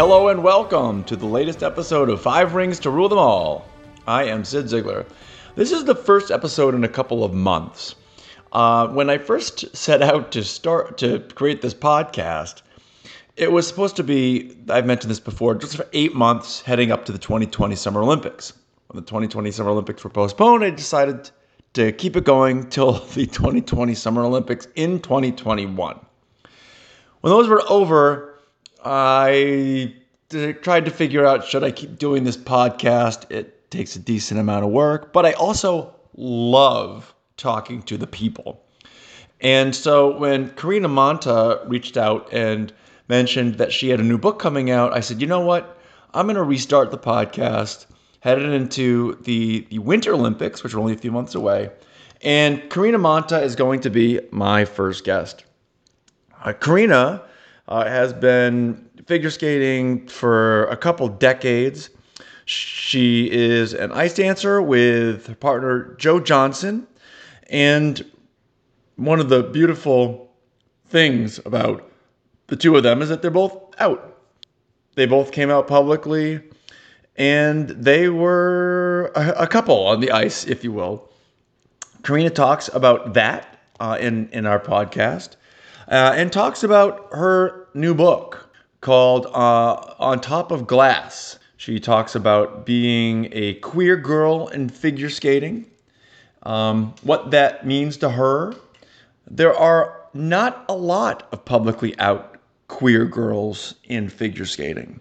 Hello and welcome to the latest episode of Five Rings to Rule Them All. I am Cyd Zeigler. This is the first episode in a couple of months. Uh, when I first set out to start to create this podcast, it was supposed to be, I've mentioned this before, just for eight months heading up to the 2020 Summer Olympics. When the 2020 Summer Olympics were postponed, I decided to keep it going till the 2020 Summer Olympics in 2021. When those were over, I tried to figure out should I keep doing this podcast? It takes a decent amount of work, but I also love talking to the people. And so when Karina Manta reached out and mentioned that she had a new book coming out, I said, you know what? I'm going to restart the podcast, headed into the, the Winter Olympics, which are only a few months away. And Karina Manta is going to be my first guest. Uh, Karina uh, has been figure skating for a couple decades. She is an ice dancer with her partner Joe Johnson. And one of the beautiful things about the two of them is that they're both out. They both came out publicly and they were a, couple on the ice, if you will. Karina talks about that uh, in, in our podcast uh, and talks about her new book called uh, On Top of Glass. She talks about being a queer girl in figure skating, um, what that means to her. There are not a lot of publicly out queer girls in figure skating.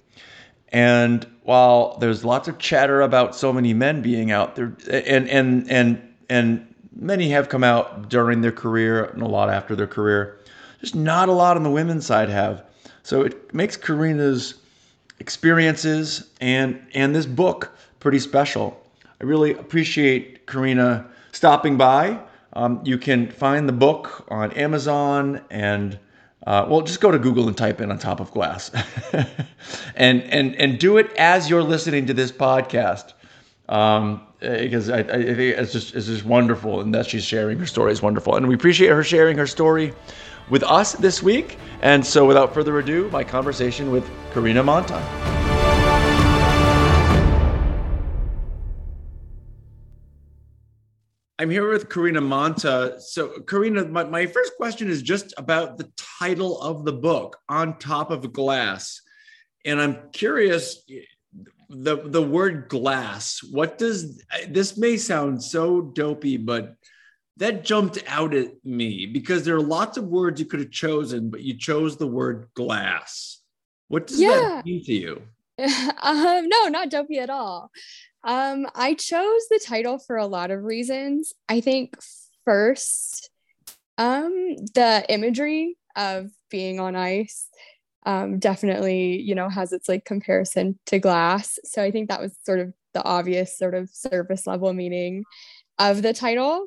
And while there's lots of chatter about so many men being out there, and and and and many have come out during their career and a lot after their career, just not a lot on the women's side have. So it makes Karina's experiences and and this book pretty special. I really appreciate Karina stopping by. Um, you can find the book on Amazon and uh, well, just go to Google and type in on top of glass, and and and do it as you're listening to this podcast, um, because I, I think it's just it's just wonderful, and that she's sharing her story is wonderful, and we appreciate her sharing her story with us this week. And so, without further ado, my conversation with Karina Manta. I'm here with Karina Manta. So, Karina, my, my first question is just about the title of the book, On Top of Glass. And I'm curious the the word glass what does this may sound so dopey but that jumped out at me because there are lots of words you could have chosen, but you chose the word glass. What does yeah. that mean to you? um, no, not dopey at all. Um, I chose the title for a lot of reasons. I think first, um, the imagery of being on ice um, definitely, you know, has its like comparison to glass. So I think that was sort of the obvious sort of surface level meaning of the title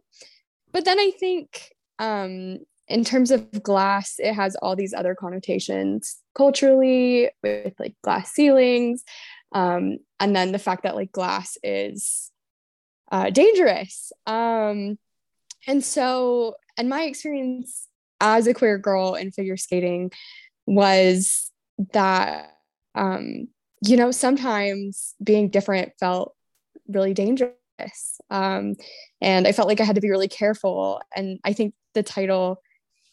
but then I think um, in terms of glass, it has all these other connotations culturally with like glass ceilings. Um, and then the fact that like glass is uh, dangerous. Um, and so, and my experience as a queer girl in figure skating was that, um, you know, sometimes being different felt really dangerous um, and I felt like I had to be really careful. And I think the title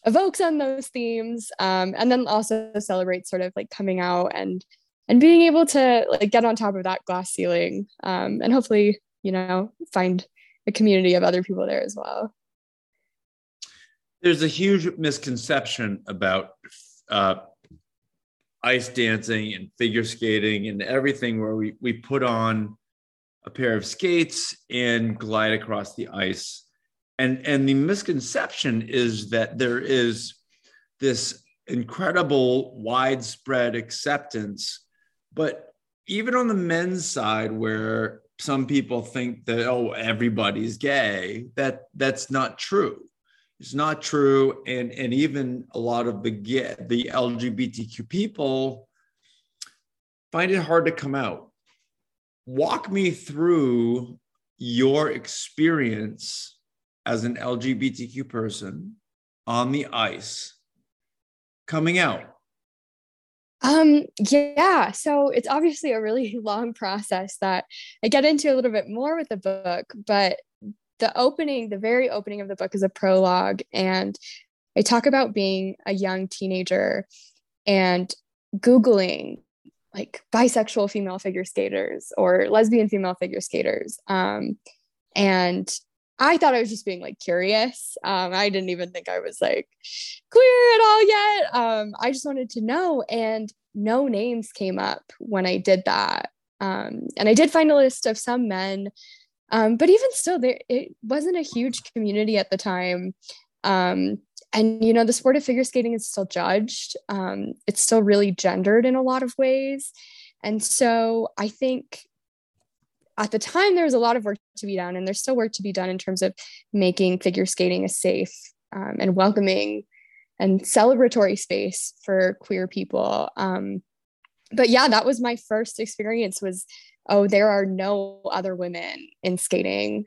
evokes on those themes um, and then also celebrates sort of like coming out and and being able to like get on top of that glass ceiling um, and hopefully you know find a community of other people there as well there's a huge misconception about uh, ice dancing and figure skating and everything where we, we put on a pair of skates and glide across the ice. And, and the misconception is that there is this incredible widespread acceptance. But even on the men's side, where some people think that, oh, everybody's gay, that, that's not true. It's not true. And, and even a lot of the, the LGBTQ people find it hard to come out walk me through your experience as an LGBTQ person on the ice coming out. Um, yeah, so it's obviously a really long process that I get into a little bit more with the book, but the opening, the very opening of the book is a prologue, and I talk about being a young teenager and Googling like bisexual female figure skaters or lesbian female figure skaters. Um, and I thought I was just being like curious. Um, I didn't even think I was like queer at all yet. Um, I just wanted to know, and no names came up when I did that. Um, and I did find a list of some men, um, but even still, there it wasn't a huge community at the time. And you know, the sport of figure skating is still judged. Um, it's still really gendered in a lot of ways, and so I think at the time there was a lot of work to be done and there's still work to be done in terms of making figure skating a safe um, and welcoming and celebratory space for queer people um, but yeah that was my first experience was oh there are no other women in skating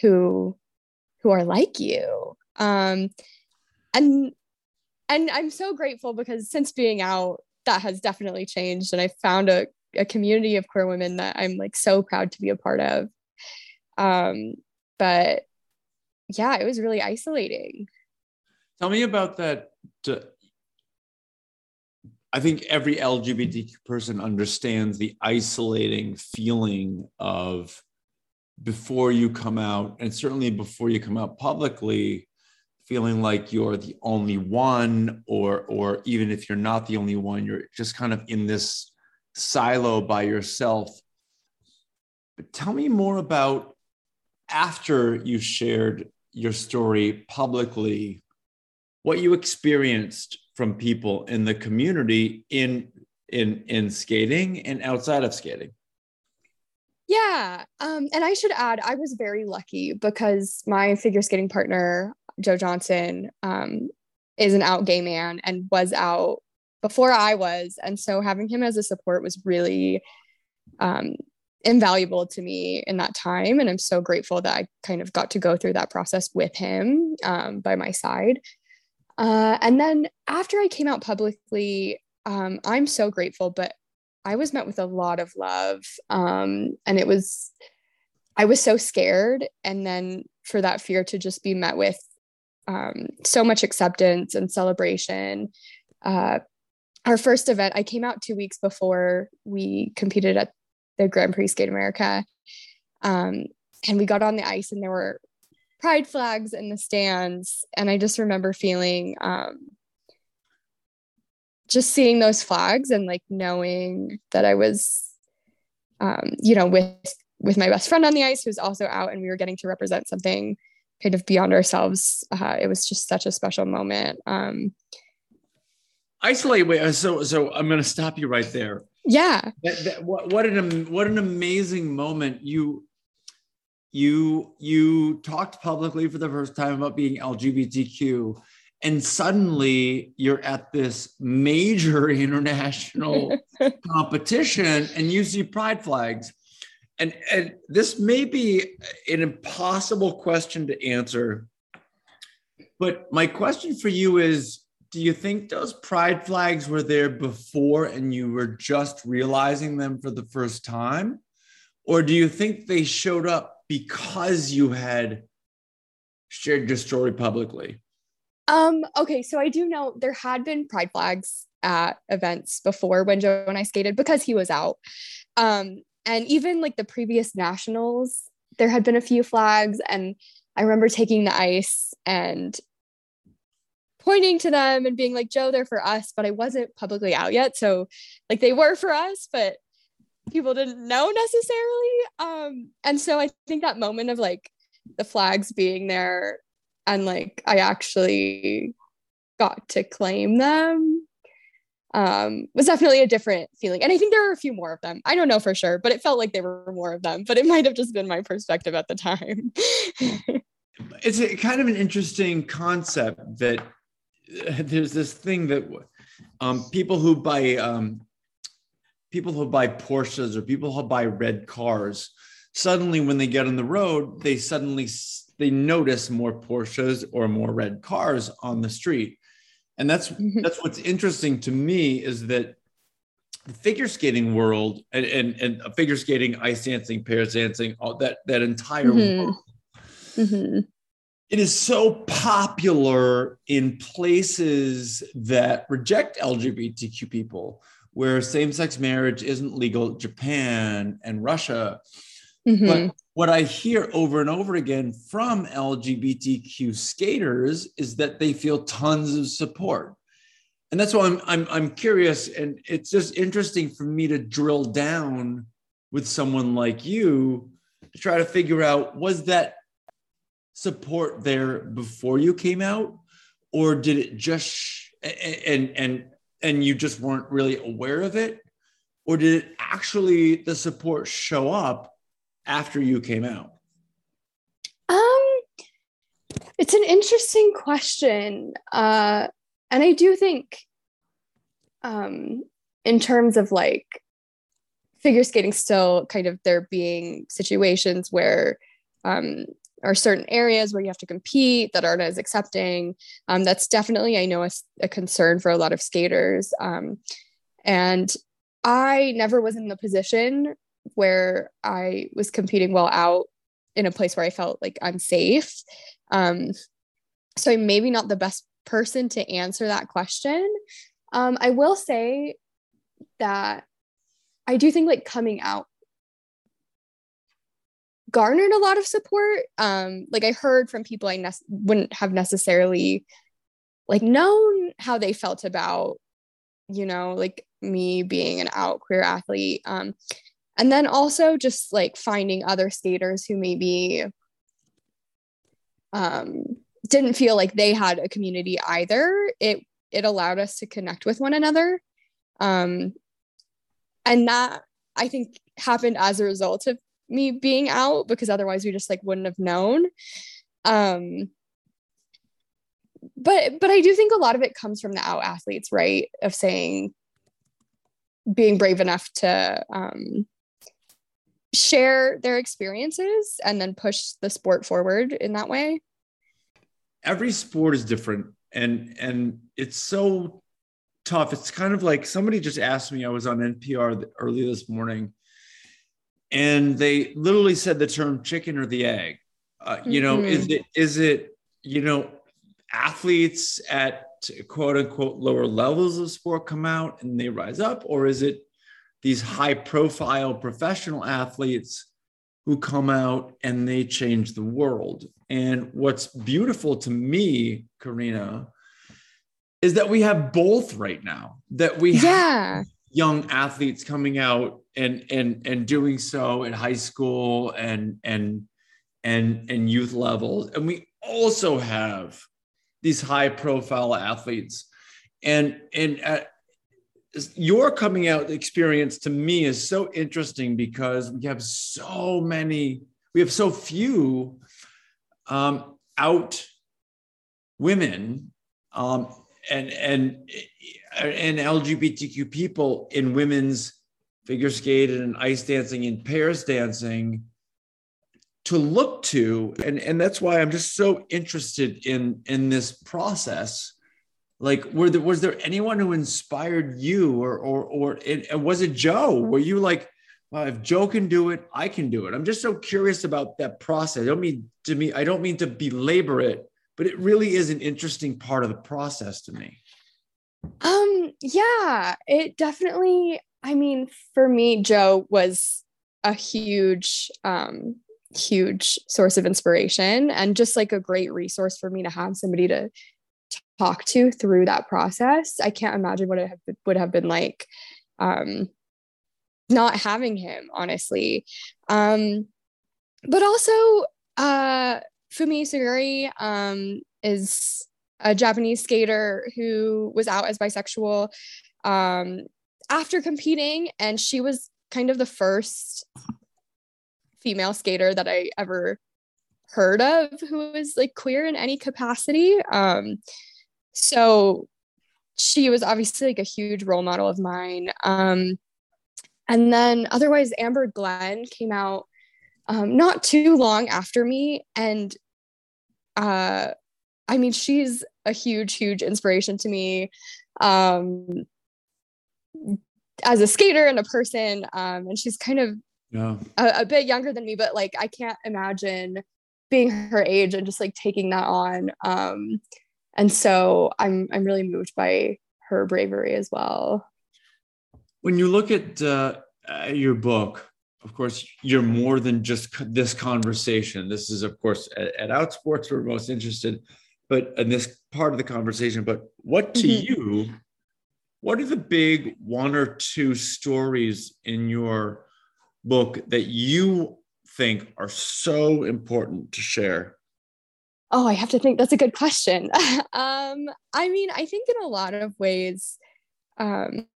who who are like you um, and and i'm so grateful because since being out that has definitely changed and i found a a community of queer women that I'm like so proud to be a part of. Um, but yeah, it was really isolating. Tell me about that. I think every LGBTQ person understands the isolating feeling of before you come out, and certainly before you come out publicly, feeling like you're the only one, or or even if you're not the only one, you're just kind of in this silo by yourself. But tell me more about after you shared your story publicly, what you experienced from people in the community in in in skating and outside of skating. Yeah, um, and I should add, I was very lucky because my figure skating partner Joe Johnson um, is an out gay man and was out before I was. And so having him as a support was really um, invaluable to me in that time. And I'm so grateful that I kind of got to go through that process with him um, by my side. Uh, and then after I came out publicly, um, I'm so grateful, but I was met with a lot of love. Um, and it was, I was so scared. And then for that fear to just be met with um, so much acceptance and celebration, uh, our first event, I came out two weeks before we competed at the Grand Prix Skate America. Um, and we got on the ice and there were pride flags in the stands. And I just remember feeling um, just seeing those flags and like knowing that I was, um, you know, with with my best friend on the ice who's also out and we were getting to represent something kind of beyond ourselves. Uh, it was just such a special moment. Um, isolate wait uh, so so i'm going to stop you right there yeah that, that, what, what an what an amazing moment you you you talked publicly for the first time about being lgbtq and suddenly you're at this major international competition and you see pride flags and, and this may be an impossible question to answer but my question for you is do you think those pride flags were there before and you were just realizing them for the first time? Or do you think they showed up because you had shared your story publicly? Um, okay, so I do know there had been pride flags at events before when Joe and I skated because he was out. Um, and even like the previous nationals, there had been a few flags, and I remember taking the ice and pointing to them and being like, Joe, they're for us, but I wasn't publicly out yet. So like they were for us, but people didn't know necessarily. Um, and so I think that moment of like the flags being there and like I actually got to claim them um, was definitely a different feeling. And I think there are a few more of them. I don't know for sure, but it felt like there were more of them, but it might have just been my perspective at the time. it's a, kind of an interesting concept that there's this thing that um, people who buy um, people who buy Porsches or people who buy red cars suddenly when they get on the road they suddenly they notice more Porsches or more red cars on the street And that's mm-hmm. that's what's interesting to me is that the figure skating world and, and, and figure skating, ice dancing, pairs dancing, all that that entire mm-hmm. world. Mm-hmm. It is so popular in places that reject LGBTQ people, where same-sex marriage isn't legal, Japan and Russia. Mm-hmm. But what I hear over and over again from LGBTQ skaters is that they feel tons of support. And that's why I'm, I'm I'm curious, and it's just interesting for me to drill down with someone like you to try to figure out was that support there before you came out, or did it just and and and you just weren't really aware of it, or did it actually the support show up after you came out? Um, it's an interesting question. Uh, and I do think, um, in terms of like figure skating, still kind of there being situations where um, are certain areas where you have to compete that aren't as accepting. Um, that's definitely, I know, a, a, concern for a lot of skaters. Um, and I never was in the position where I was competing well out in a place where I felt like I'm safe. Um, so I'm maybe not the best person to answer that question. Um, I will say that I do think like coming out garnered a lot of support. Um, like I heard from people I ne- wouldn't have necessarily like known how they felt about, you know, like me being an out queer athlete. Um, and then also just like finding other skaters who maybe um, didn't feel like they had a community either. It it allowed us to connect with one another. Um, and that I think happened as a result of me being out because otherwise we just like wouldn't have known. Um, but but I do think a lot of it comes from the out athletes, right? Of saying being brave enough to um, share their experiences and then push the sport forward in that way? Every sport is different and and it's so tough. It's kind of like somebody just asked me i was on npr early this morning and they literally said the term chicken or the egg. Uh, you know mm-hmm. is it is it you know athletes at quote unquote lower levels of sport come out and they rise up or is it these high profile professional athletes who come out and they change the world and what's beautiful to me, Karina, is that we have both right now. That we yeah. have young athletes coming out and and and doing so at high school and and and and youth levels, and we also have these high profile athletes. And and uh, your coming out experience to me is so interesting because we have so many, we have so few um, out women um, and and and LGBTQ people in women's figure skating and ice dancing and pairs dancing to look to. And and that's why i'm just so interested in in this process like were there was there anyone who inspired you or or or it, was it joe were you like well, if Joe can do it, I can do it. I'm just so curious about that process. I don't mean to me, I don't mean to belabor it, but it really is an interesting part of the process to me. Um, yeah, it definitely, I mean, for me, Joe was a huge, um, huge source of inspiration and just like a great resource for me to have somebody to talk to through that process. I can't imagine what it would have been like um, not having him, honestly. Um, but also, uh, Fumie Suguri um, is a Japanese skater who was out as bisexual um, after competing, and she was kind of the first female skater that I ever heard of who was like queer in any capacity. Um, so she was obviously like a huge role model of mine. Um, and then otherwise, Amber Glenn came out um, not too long after me. And uh, I mean, she's a huge, huge inspiration to me. Um, as a skater and a person, um, and she's kind of yeah. a, a bit younger than me, but like I can't imagine being her age and just like taking that on. Um, and so I'm I'm really moved by her bravery as well. When you look at uh, your book, of course, you're more than just this conversation. This is, of course, at, at Outsports we're most interested, but in this part of the conversation. But what to mm-hmm. you? What are the big one or two stories in your book that you think are so important to share? Oh, I have to think. That's a good question. um, I mean, I think in a lot of ways, um,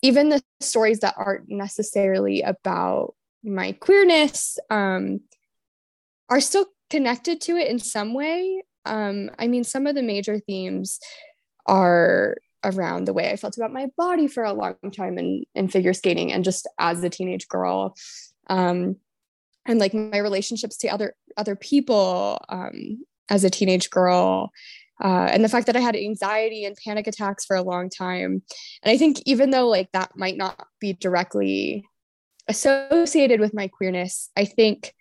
even the stories that aren't necessarily about my queerness um, are still connected to it in some way. Um, I mean, some of the major themes are around the way I felt about my body for a long time in, in figure skating and just as a teenage girl. Um, and like my relationships to other other people um, as a teenage girl uh, and the fact that i had anxiety and panic attacks for a long time. And i think even though like that might not be directly associated with my queerness i think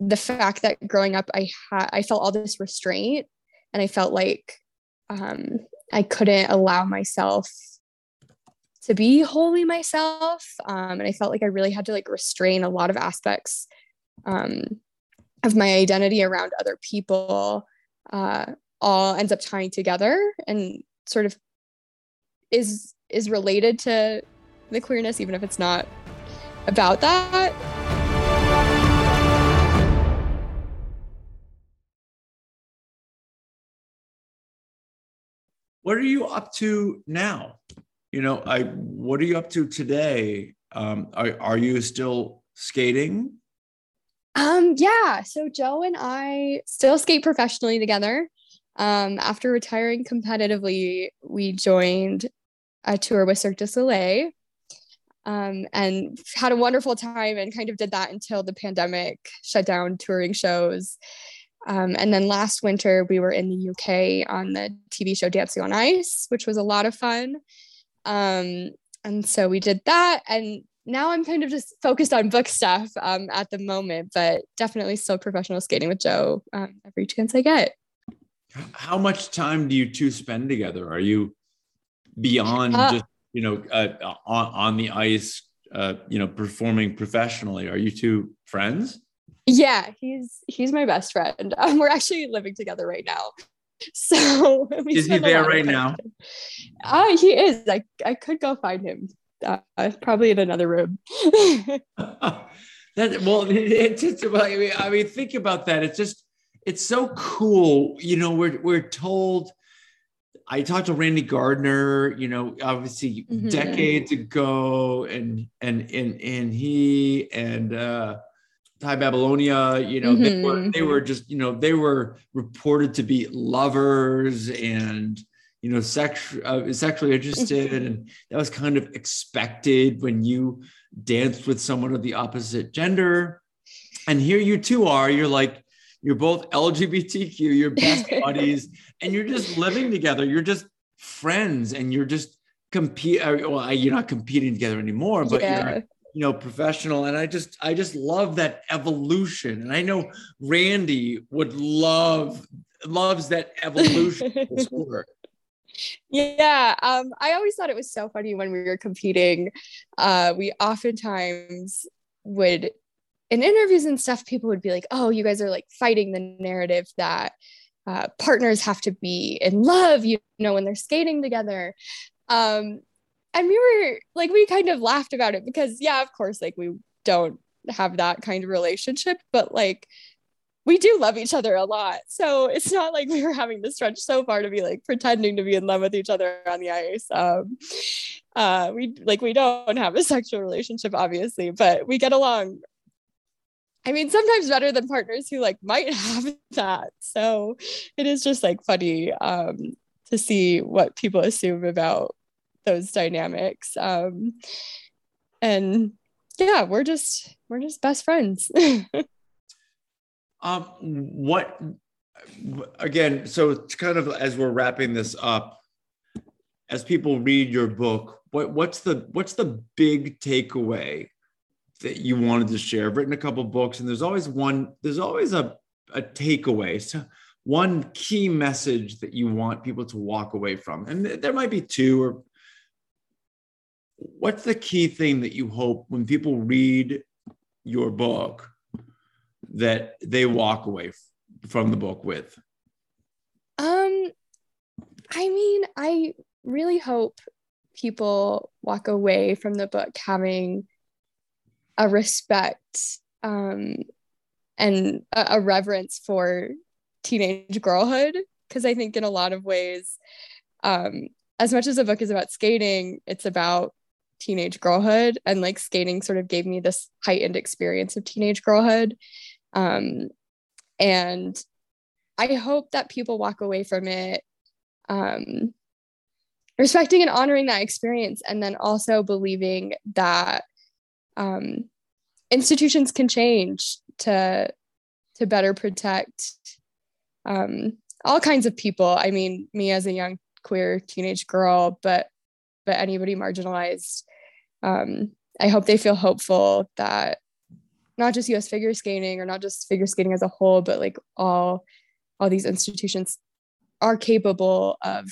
the fact that growing up i had i felt all this restraint and i felt like um, i couldn't allow myself to be wholly myself um, and i felt like i really had to like restrain a lot of aspects um, of my identity around other people uh, all ends up tying together and sort of is is related to the queerness even if it's not about that. What are you up to now? You know i what are you up to today? Um, are, are you still skating um, yeah. So Joe and I still skate professionally together. Um, after retiring competitively, we joined a tour with Cirque du Soleil um, and had a wonderful time and kind of did that until the pandemic shut down touring shows. Um, and then last winter, we were in the UK on the TV show Dancing on Ice, which was a lot of fun. Um, and so we did that. And now I'm kind of just focused on book stuff um, at the moment, but definitely still professional skating with Joe um, every chance I get. How much time do you two spend together? Are you beyond uh, just you know uh, on, on the ice, uh, you know, performing professionally? Are you two friends? Yeah, he's he's my best friend. Um, we're actually living together right now. So is he there right now? Uh, he is. I I could go find him uh, probably in another room. that well, it's just about. I mean, I mean, think about that. It's just, it's so cool. You know, we're we're told. I talked to Randy Gardner, you know, obviously mm-hmm. decades ago, and and and and he and uh Tai Babilonia, you know, mm-hmm. they were they were just, you know, they were reported to be lovers and you know, sex, uh, sexually interested, and that was kind of expected when you danced with someone of the opposite gender. And here you two are. You're like, you're both LGBTQ, you're best buddies, and you're just living together. You're just friends, and you're just compete. Uh, well, you're not competing together anymore, but yeah. you're you know professional and i just i just love that evolution and i know randy would love loves that evolution yeah um, i always thought it was so funny when we were competing uh, we oftentimes would in interviews and stuff people would be like oh you guys are like fighting the narrative that uh, partners have to be in love you know when they're skating together. Um, and we were like we kind of laughed about it because yeah of course like we don't have that kind of relationship but like we do love each other a lot. So it's not like we were having to stretch so far to be like pretending to be in love with each other on the ice. Um, uh, we like we don't have a sexual relationship, obviously, but we get along. I mean, sometimes better than partners who like might have that. So it is just like funny um, to see what people assume about those dynamics. Um, and yeah, we're just we're just best friends. Um, what again, so it's kind of as we're wrapping this up, as people read your book, what what's the what's the big takeaway that you wanted to share? I've written a couple books, and there's always one. There's always a a takeaway. So one key message that you want people to walk away from, and there might be two or. What's the key thing that you hope when people read your book that they walk away from the book with? Um, I mean, I really hope people walk away from the book having a respect um, and a, a reverence for teenage girlhood because I think in a lot of ways, um, as much as the book is about skating, it's about teenage girlhood and like skating sort of gave me this heightened experience of teenage girlhood um, and I hope that people walk away from it um, respecting and honoring that experience, and then also believing that um, institutions can change to to better protect um, all kinds of people. I mean, me as a young queer teenage girl, but but anybody marginalized. Um, I hope they feel hopeful that not just US figure skating or not just figure skating as a whole, but like all all these institutions are capable of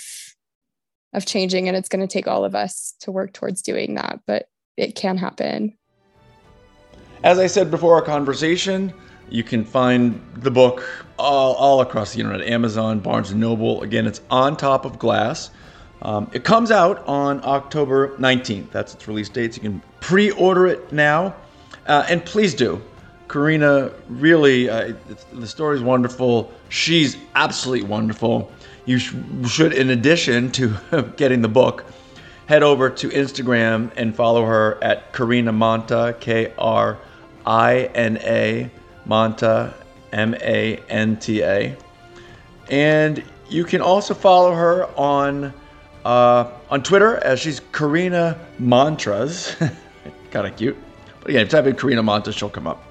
of changing and it's going to take all of us to work towards doing that but it can happen. As i said before our conversation you can find the book all, all across the internet amazon barnes and noble. Again it's on top of glass. Um, it comes out on october 19th that's its release date so you can pre-order it now uh, and please do Karina really, uh, the story is wonderful. She's absolutely wonderful. You sh- should, in addition to getting the book, head over to Instagram and follow her at Karina Manta, K R I N A, Manta, M A N T A. And you can also follow her on uh, on Twitter as she's Karina Mantras. kind of cute. But again, if you type in Karina Mantras, she'll come up.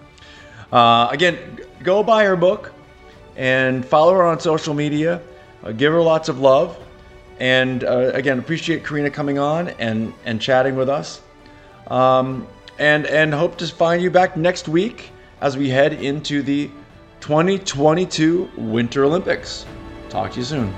Uh, again, go buy her book and follow her on social media. Uh, give her lots of love. And uh, again, appreciate Karina coming on and, and chatting with us. Um, and, and hope to find you back next week as we head into the 2022 Winter Olympics. Talk to you soon.